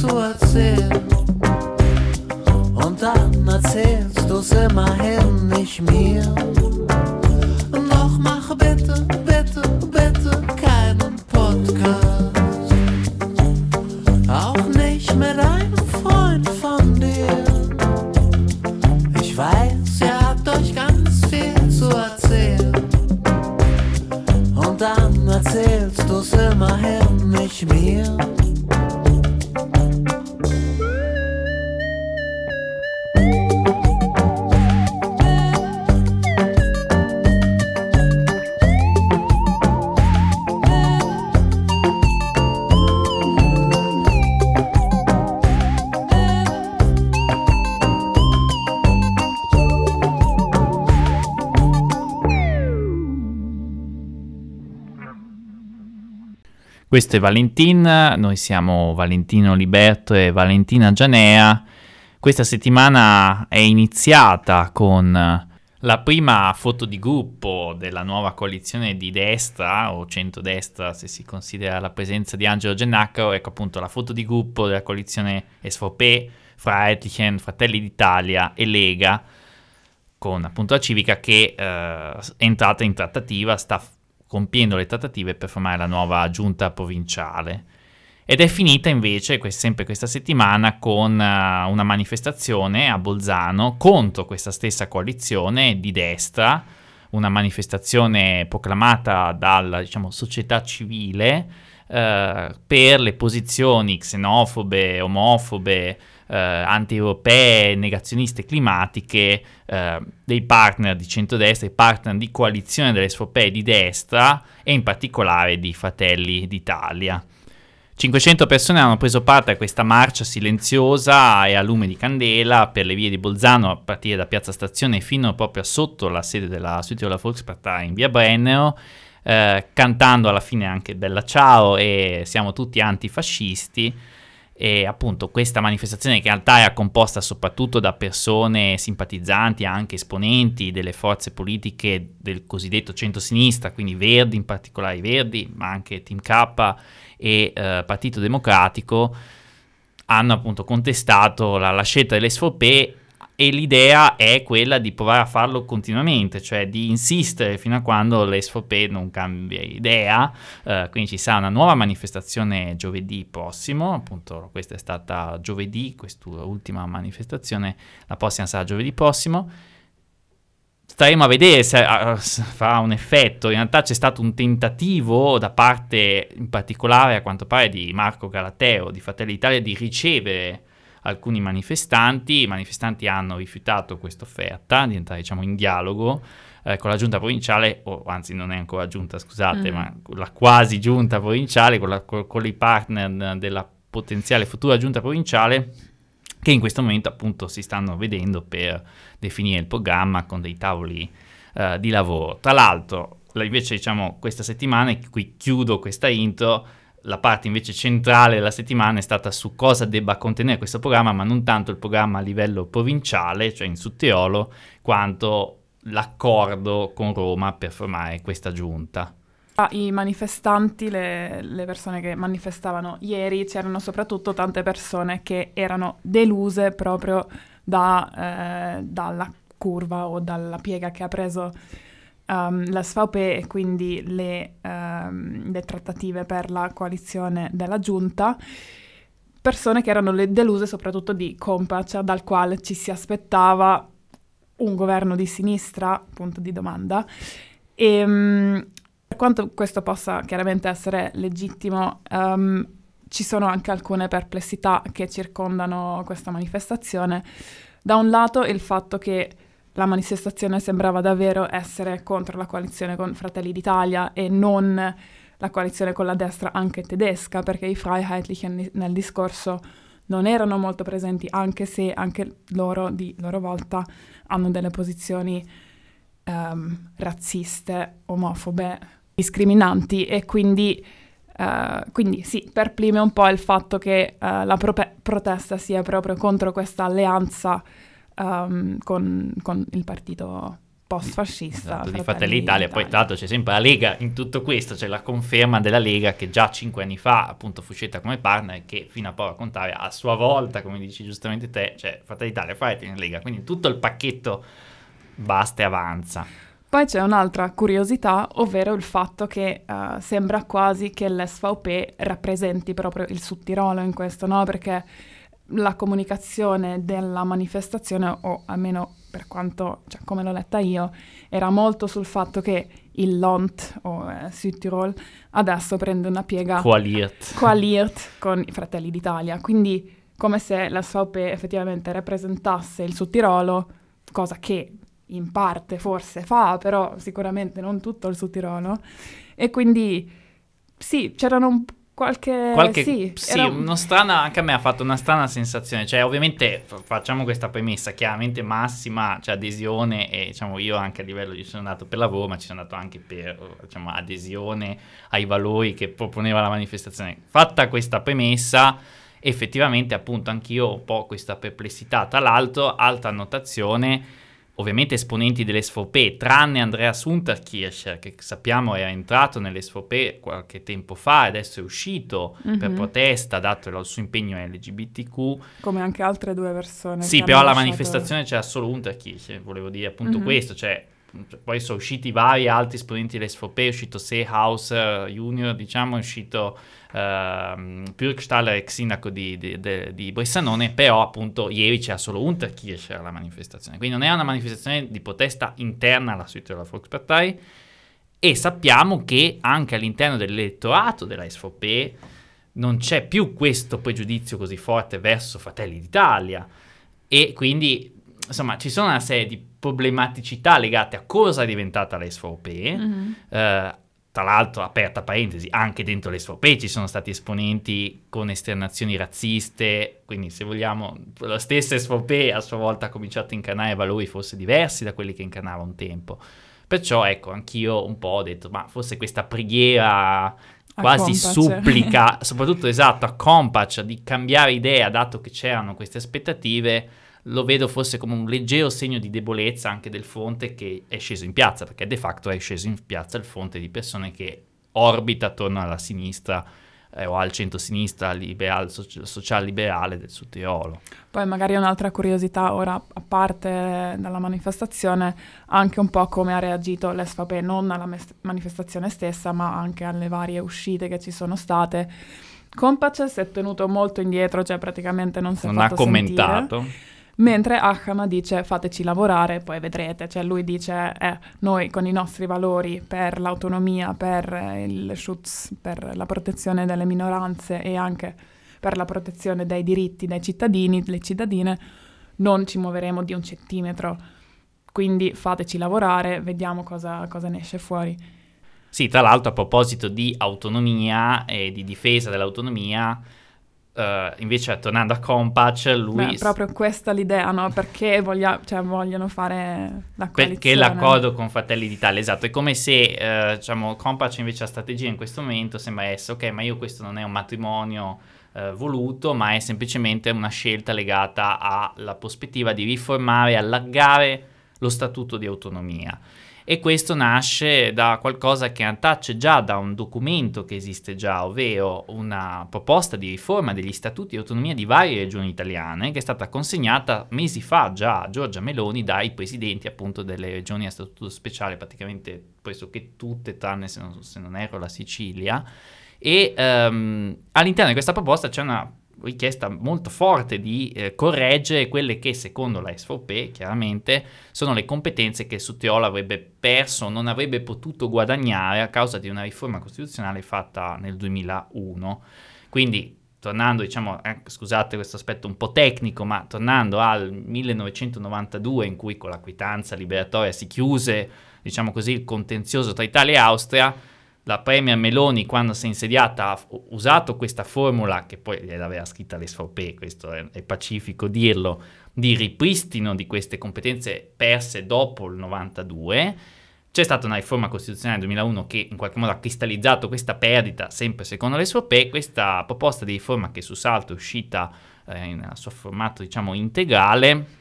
Zu erzählen. Und dann erzählst du's immerhin nicht mir. Questo è Valentin, noi siamo Valentino Liberto e Valentina Gianea. Questa settimana è iniziata con la prima foto di gruppo della nuova coalizione di destra o centrodestra se si considera la presenza di Angelo Gennacaro, ecco appunto la foto di gruppo della coalizione SVP, Freiheitlichen, Fratelli d'Italia e Lega con appunto la Civica che eh, è entrata in trattativa, sta compiendo le trattative per formare la nuova giunta provinciale. Ed è finita invece, que- sempre questa settimana, con eh, una manifestazione a Bolzano contro questa stessa coalizione di destra, una manifestazione proclamata dalla diciamo, società civile eh, per le posizioni xenofobe, omofobe, eh, anti-europee, negazioniste climatiche eh, dei partner di centrodestra, i partner di coalizione delle SVP di destra e in particolare di Fratelli d'Italia. 500 persone hanno preso parte a questa marcia silenziosa e a lume di candela per le vie di Bolzano a partire da Piazza Stazione fino proprio sotto la sede della Südtiroler Volkspartei in via Brennero, eh, cantando alla fine anche Bella Ciao e siamo tutti antifascisti. E appunto questa manifestazione che in realtà è composta soprattutto da persone simpatizzanti, anche esponenti delle forze politiche del cosiddetto centro-sinistra, quindi Verdi, in particolare i Verdi, ma anche Team K e eh, Partito Democratico, hanno appunto contestato la, la scelta delle SVP e l'idea è quella di provare a farlo continuamente, cioè di insistere fino a quando l'SVP non cambia idea, eh, quindi ci sarà una nuova manifestazione giovedì prossimo, appunto questa è stata giovedì, quest'ultima manifestazione, la prossima sarà giovedì prossimo, staremo a vedere se uh, farà un effetto. In realtà c'è stato un tentativo da parte, in particolare a quanto pare, di Marco Galateo di Fratelli d'Italia di ricevere alcuni manifestanti. I manifestanti hanno rifiutato questa offerta di entrare diciamo, in dialogo eh, con la giunta provinciale, o anzi non è ancora giunta, scusate, Mm. ma con la quasi giunta provinciale, con, la- con- con i partner della potenziale futura giunta provinciale che in questo momento appunto si stanno vedendo per definire il programma con dei tavoli eh, di lavoro. Tra l'altro, la- invece diciamo questa settimana, e qui chiudo questa intro, la parte invece centrale della settimana è stata su cosa debba contenere questo programma, ma non tanto il programma a livello provinciale, cioè in Sudtirolo, quanto l'accordo con Roma per formare questa giunta. Ah, I manifestanti, le, le persone che manifestavano ieri, c'erano soprattutto tante persone che erano deluse proprio da, eh, dalla curva o dalla piega che ha preso ehm, la SVP e quindi le, ehm, le trattative per la coalizione della giunta. Persone che erano deluse soprattutto di Compac, dal quale ci si aspettava un governo di sinistra, punto di domanda. E, mm, per quanto questo possa chiaramente essere legittimo, ehm, ci sono anche alcune perplessità che circondano questa manifestazione. Da un lato il fatto che la manifestazione sembrava davvero essere contro la coalizione con Fratelli d'Italia e non la coalizione con la destra anche tedesca, perché i Freiheitlichen nel discorso non erano molto presenti, anche se anche loro di loro volta hanno delle posizioni um, razziste, omofobe, discriminanti e quindi, uh, quindi sì, perplime un po' il fatto che uh, la pro- protesta sia proprio contro questa alleanza um, con, con il partito post-fascista. Esatto, di Fratelli d'Italia. Poi tra l'altro c'è sempre la Lega in tutto questo, c'è la conferma della Lega che già cinque anni fa appunto fu scelta come partner e che fino a poco a contare a sua volta, come dici giustamente te, cioè Fratelli d'Italia, Fratelli Lega, quindi tutto il pacchetto basta e avanza. Poi c'è un'altra curiosità, ovvero il fatto che uh, sembra quasi che l'SVP rappresenti proprio il Sud Tirolo in questo, no? Perché la comunicazione della manifestazione, o almeno per quanto, cioè, come l'ho letta io, era molto sul fatto che il Lont o eh, Südtirol adesso prende una piega coaliert con i Fratelli d'Italia, quindi come se la SVP effettivamente rappresentasse il Sudtirolo, cosa che in parte forse fa, però sicuramente non tutto il Sudtirolo, e quindi sì, c'erano un qualche... qualche sì, sì era... strana, anche a me ha fatto una strana sensazione, cioè ovviamente facciamo questa premessa, chiaramente massima, cioè adesione e diciamo io anche a livello, io sono andato per lavoro, ma ci sono andato anche per diciamo, adesione ai valori che proponeva la manifestazione. Fatta questa premessa, effettivamente appunto anch'io ho un po' questa perplessità, tra l'altro altra annotazione ovviamente esponenti dell'SVP, tranne Andreas Unterkircher, che sappiamo era entrato nell'SVP qualche tempo fa adesso è uscito mm-hmm. per protesta, dato il suo impegno LGBTQ. Come anche altre due persone. Sì, però alla manifestazione c'era solo Unterkircher, volevo dire appunto mm-hmm. questo, cioè poi sono usciti vari altri esponenti dell'SVP, è uscito Seehaus Junior, diciamo, è uscito uh, Pürkstaller, ex sindaco di, di, di, di, Bressanone, però appunto ieri c'era solo Unterkircher alla manifestazione, quindi non è una manifestazione di protesta interna alla suite della Volkspartei e sappiamo che anche all'interno dell'elettorato della SVP non c'è più questo pregiudizio così forte verso Fratelli d'Italia e quindi insomma ci sono una serie di problematicità legate a cosa è diventata la SVP. Mm-hmm. Eh, tra l'altro, aperta parentesi, anche dentro le SVP ci sono stati esponenti con esternazioni razziste, quindi se vogliamo, la stessa SVP a sua volta ha cominciato a incarnare valori forse diversi da quelli che incarnava un tempo. Perciò ecco, anch'io un po' ho detto, ma forse questa preghiera quasi supplica, soprattutto esatto, a Compac di cambiare idea, dato che c'erano queste aspettative, lo vedo forse come un leggero segno di debolezza anche del fonte che è sceso in piazza, perché de facto è sceso in piazza il fonte di persone che orbita attorno alla sinistra eh, o al centro-sinistra liberal, so- social-liberale del Sud Tirolo. Poi magari un'altra curiosità ora, a parte dalla manifestazione, anche un po' come ha reagito l'SVP, non alla mes- manifestazione stessa, ma anche alle varie uscite che ci sono state. Compace si è tenuto molto indietro, cioè praticamente non si è non fatto ha commentato. Sentire. Mentre Ahama dice fateci lavorare, poi vedrete, cioè lui dice eh, noi con i nostri valori per l'autonomia, per il Schutz, per la protezione delle minoranze e anche per la protezione dei diritti dei cittadini, delle cittadine, non ci muoveremo di un centimetro. Quindi fateci lavorare, vediamo cosa, cosa ne esce fuori. Sì, tra l'altro a proposito di autonomia e di difesa dell'autonomia, Uh, invece tornando a Compac lui Beh, proprio questa l'idea no? perché voglia, cioè, vogliono fare la coalizione. perché l'accordo con Fratelli d'Italia esatto. È come se uh, diciamo Compac invece la strategia in questo momento sembra essere ok ma io questo non è un matrimonio uh, voluto ma è semplicemente una scelta legata alla prospettiva di riformare allargare lo statuto di autonomia e questo nasce da qualcosa che antace già da un documento che esiste già, ovvero una proposta di riforma degli statuti di autonomia di varie regioni italiane che è stata consegnata mesi fa già a Giorgia Meloni dai presidenti appunto delle regioni a statuto speciale, praticamente pressoché tutte tranne se non, se non erro la Sicilia. E um, all'interno di questa proposta c'è una richiesta molto forte di eh, correggere quelle che secondo la SVP chiaramente sono le competenze che Suttiolo avrebbe perso, non avrebbe potuto guadagnare a causa di una riforma costituzionale fatta nel 2001. Quindi tornando, diciamo, eh, scusate questo aspetto un po' tecnico, ma tornando al 1992 in cui con la quitanza liberatoria si chiuse, diciamo così, il contenzioso tra Italia e Austria, la Premier Meloni quando si è insediata ha usato questa formula, che poi l'aveva scritta l'SVP, questo è, è pacifico dirlo, di ripristino di queste competenze perse dopo il 92. C'è stata una riforma costituzionale nel 2001 che in qualche modo ha cristallizzato questa perdita, sempre secondo le SVP. Questa proposta di riforma che su salto è uscita eh, nel suo formato diciamo integrale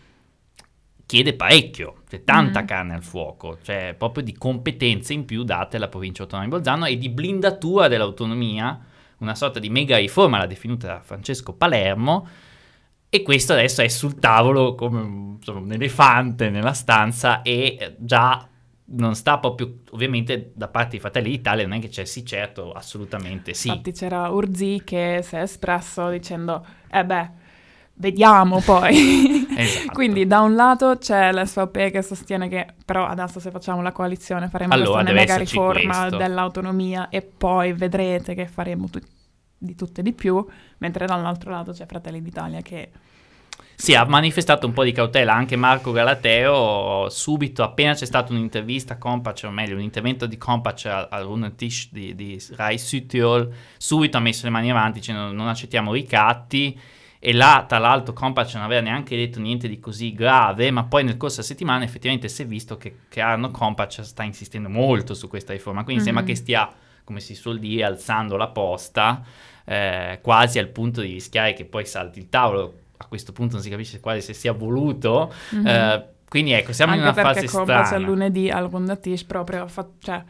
chiede parecchio, c'è tanta mm. carne al fuoco, cioè proprio di competenze in più date alla provincia autonoma di Bolzano e di blindatura dell'autonomia, una sorta di mega riforma, l'ha definita Francesco Palermo, e questo adesso è sul tavolo come insomma, un elefante nella stanza e già non sta proprio, ovviamente da parte di Fratelli d'Italia non è che c'è sì certo, assolutamente sì. Infatti c'era Urzi che si è espresso dicendo, eh beh, vediamo poi. esatto. Quindi da un lato c'è l'SVP che sostiene che però adesso se facciamo la coalizione faremo allora, questa mega riforma questo. dell'autonomia e poi vedrete che faremo tu- di tutto e di più, mentre dall'altro lato c'è Fratelli d'Italia che... Sì, ha manifestato un po' di cautela anche Marco Galateo, subito appena c'è stata un'intervista a Compac, o meglio un intervento di Compac al, al Tisch di, di Rai Südtirol, subito ha messo le mani avanti, non, non accettiamo ricatti, e là tra l'altro Compact non aveva neanche detto niente di così grave, ma poi nel corso della settimana effettivamente si è visto che, che Arno Compact sta insistendo molto su questa riforma, quindi mm-hmm. sembra che stia, come si suol dire, alzando la posta, eh, quasi al punto di rischiare che poi salti il tavolo, a questo punto non si capisce quasi se sia voluto, mm-hmm. eh, quindi ecco, siamo Anche in una fase strana. Anche perché lunedì al Bondatish proprio, fa- cioè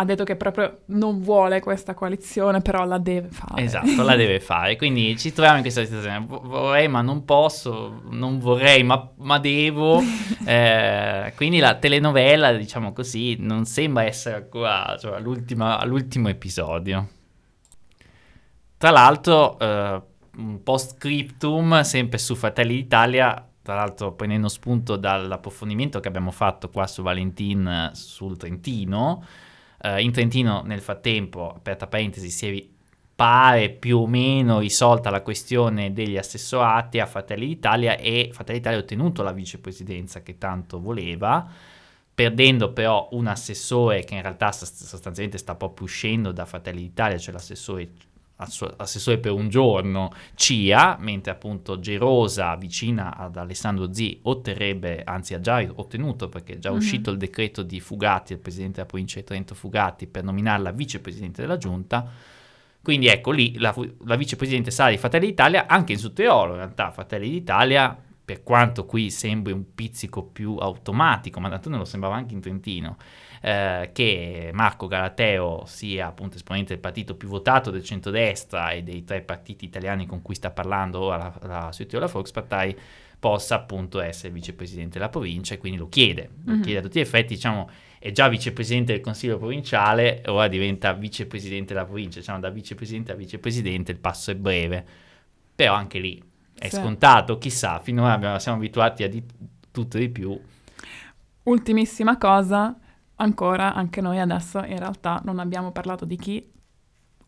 ha detto che proprio non vuole questa coalizione, però la deve fare. Esatto, la deve fare. Quindi ci troviamo in questa situazione. Vorrei, ma non posso, non vorrei, ma, ma devo. eh, quindi la telenovela, diciamo così, non sembra essere ancora cioè, all'ultimo episodio. Tra l'altro, eh, un post scriptum, sempre su Fratelli d'Italia, tra l'altro prendendo spunto dall'approfondimento che abbiamo fatto qua su Valentin sul Trentino, Uh, in Trentino nel frattempo, aperta parentesi, si è pare più o meno risolta la questione degli assessorati a Fratelli d'Italia e Fratelli d'Italia ha ottenuto la vicepresidenza che tanto voleva, perdendo però un assessore che in realtà sostanzialmente sta proprio uscendo da Fratelli d'Italia, cioè l'assessore assessore per un giorno CIA, mentre appunto Gerosa, vicina ad Alessandro Z, otterrebbe, anzi ha già ottenuto perché è già mm-hmm. uscito il decreto di Fugatti, il presidente della provincia di Trento Fugatti, per nominarla vicepresidente della giunta. Quindi ecco lì la, la vicepresidente sarà di Fratelli d'Italia, anche in Sudtirolo in realtà Fratelli d'Italia, per quanto qui sembri un pizzico più automatico, ma d'altronde lo sembrava anche in Trentino, eh, che Marco Galateo sia appunto esponente del partito più votato del centrodestra e dei tre partiti italiani con cui sta parlando ora la, la Südtiroler Volkspartei possa appunto essere vicepresidente della provincia e quindi lo chiede, lo mm-hmm. chiede a tutti gli effetti, diciamo è già vicepresidente del consiglio provinciale, ora diventa vicepresidente della provincia, diciamo da vicepresidente a vicepresidente il passo è breve, però anche lì è sì. scontato, chissà, finora abbiamo, siamo abituati a di tutto e di più. Ultimissima cosa, ancora anche noi adesso in realtà non abbiamo parlato di chi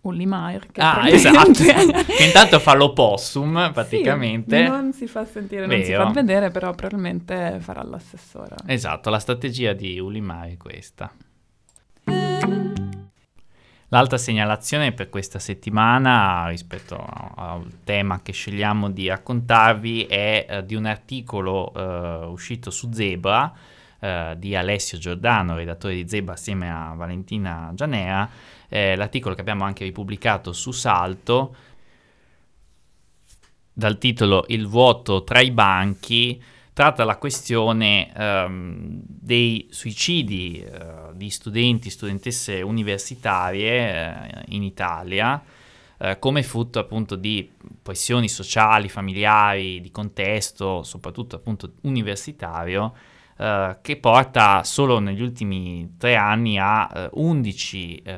Ulli Maier che ah esatto che intanto fa l'opossum praticamente sì, non si fa sentire Vero. non si fa vedere però probabilmente farà l'assessore esatto la strategia di Ulli Maier è questa L'altra segnalazione per questa settimana rispetto al tema che scegliamo di raccontarvi è uh, di un articolo uh, uscito su Zebra eh, di Alessio Giordano, redattore di Zebra assieme a Valentina Gianea, eh, l'articolo che abbiamo anche ripubblicato su Salto dal titolo Il vuoto tra i banchi tratta la questione um, dei suicidi uh, di studenti, studentesse universitarie uh, in Italia uh, come frutto appunto di pressioni sociali, familiari, di contesto, soprattutto appunto universitario, Uh, che porta solo negli ultimi tre anni a uh, 11 uh,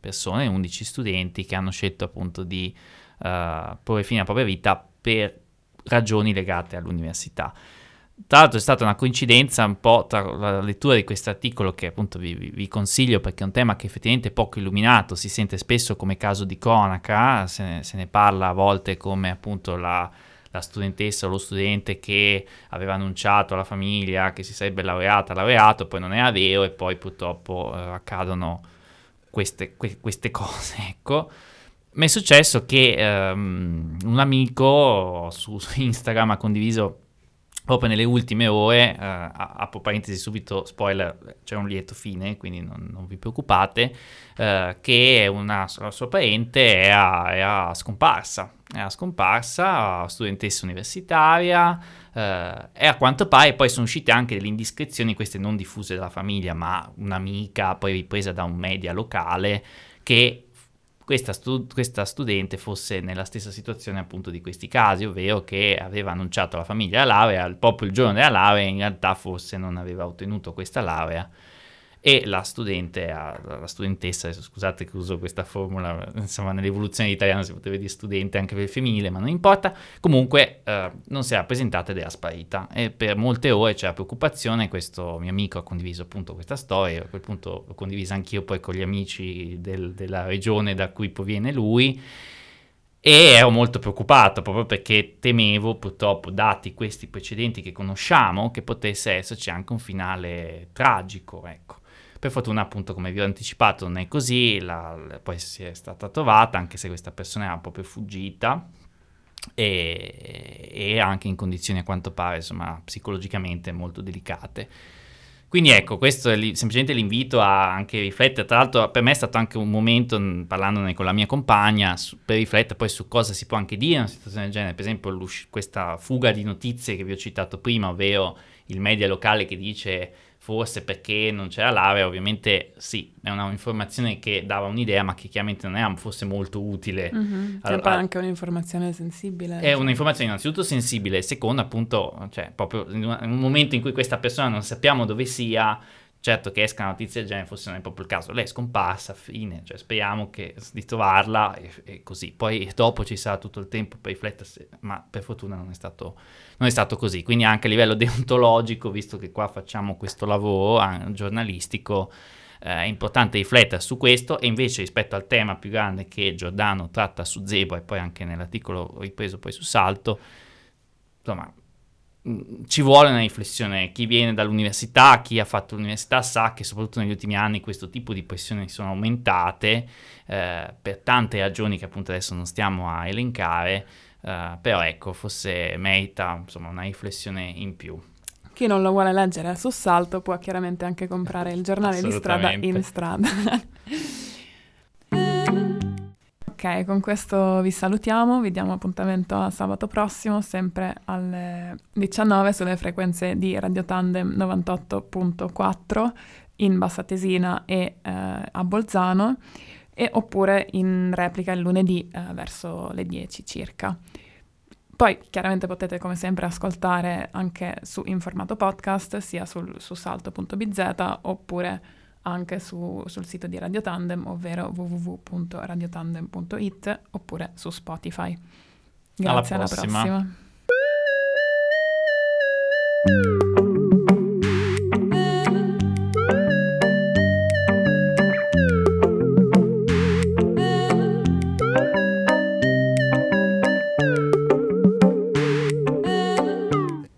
persone, 11 studenti che hanno scelto appunto di porre fine alla propria vita per ragioni legate all'università. Tra l'altro è stata una coincidenza un po' tra la lettura di questo articolo che appunto vi, vi, consiglio perché è un tema che effettivamente è poco illuminato, si sente spesso come caso di cronaca, se ne, se ne parla a volte come appunto la, la studentessa o lo studente che aveva annunciato alla famiglia che si sarebbe laureata, laureato, poi non era vero e poi purtroppo eh, accadono queste, que- queste cose, ecco. Mi è successo che um, un amico su, su Instagram ha condiviso proprio nelle ultime ore, uh, apro parentesi subito, spoiler, c'è un lieto fine, quindi non, non vi preoccupate, uh, che una la sua parente era, era, scomparsa, era scomparsa, studentessa universitaria, uh, e a quanto pare poi sono uscite anche delle indiscrezioni, queste non diffuse dalla famiglia, ma un'amica, poi ripresa da un media locale, che questa, stu- questa, studente fosse nella stessa situazione appunto di questi casi, ovvero che aveva annunciato alla famiglia la laurea, proprio il giorno della laurea in realtà forse non aveva ottenuto questa laurea e la studente, la studentessa, scusate che uso questa formula, insomma nell'evoluzione italiana si poteva dire studente anche per il femminile, ma non importa, comunque eh, non si era presentata ed era sparita. E per molte ore c'era preoccupazione, questo mio amico ha condiviso appunto questa storia, a quel punto l'ho condivisa anch'io poi con gli amici del, della regione da cui proviene lui. E ero molto preoccupato proprio perché temevo purtroppo, dati questi precedenti che conosciamo, che potesse esserci anche un finale tragico, ecco. Per fortuna, appunto, come vi ho anticipato, non è così, la, poi si è stata trovata, anche se questa persona era proprio fuggita e, e anche in condizioni a quanto pare, insomma, psicologicamente molto delicate. Quindi ecco, questo è li, semplicemente l'invito a anche riflettere. Tra l'altro, per me è stato anche un momento, parlandone con la mia compagna, su, per riflettere poi su cosa si può anche dire in una situazione del genere. Per esempio, questa fuga di notizie che vi ho citato prima, ovvero il media locale che dice forse perché non c'era laurea, ovviamente sì, è un'informazione che dava un'idea, ma che chiaramente non era forse molto utile. Mm-hmm. Al, è anche un'informazione sensibile. È un'informazione innanzitutto sensibile, secondo appunto, cioè proprio in un momento in cui questa persona non sappiamo dove sia, certo che esca una notizia del genere forse non è proprio il caso, lei è scomparsa, fine, cioè speriamo che, di trovarla e, e, così, poi dopo ci sarà tutto il tempo per riflettersi, ma per fortuna non è, stato, non è stato così, quindi anche a livello deontologico, visto che qua facciamo questo lavoro giornalistico, eh, è importante riflettere su questo. E invece rispetto al tema più grande che Giordano tratta su Zebra e poi anche nell'articolo ripreso poi su Salto, insomma Mm, ci vuole una riflessione. Chi viene dall'università, chi ha fatto l'università sa che soprattutto negli ultimi anni questo tipo di pressioni sono aumentate eh, per tante ragioni che appunto adesso non stiamo a elencare, eh, però ecco, forse merita insomma una riflessione in più. Chi non lo vuole leggere a sussalto può chiaramente anche comprare il giornale di strada in strada. Ok, con questo vi salutiamo, vi diamo appuntamento a sabato prossimo, sempre alle 19 sulle frequenze di Radio Tandem 98.4 in Bassatesina e eh, a Bolzano, e oppure in replica il lunedì eh, verso le 10 circa. Poi chiaramente potete come sempre ascoltare anche su, in formato podcast, sia sul, su salto.bz oppure anche su, sul sito di Radio Tandem, ovvero www.radiotandem.it oppure su Spotify. Grazie alla prossima. Alla prossima.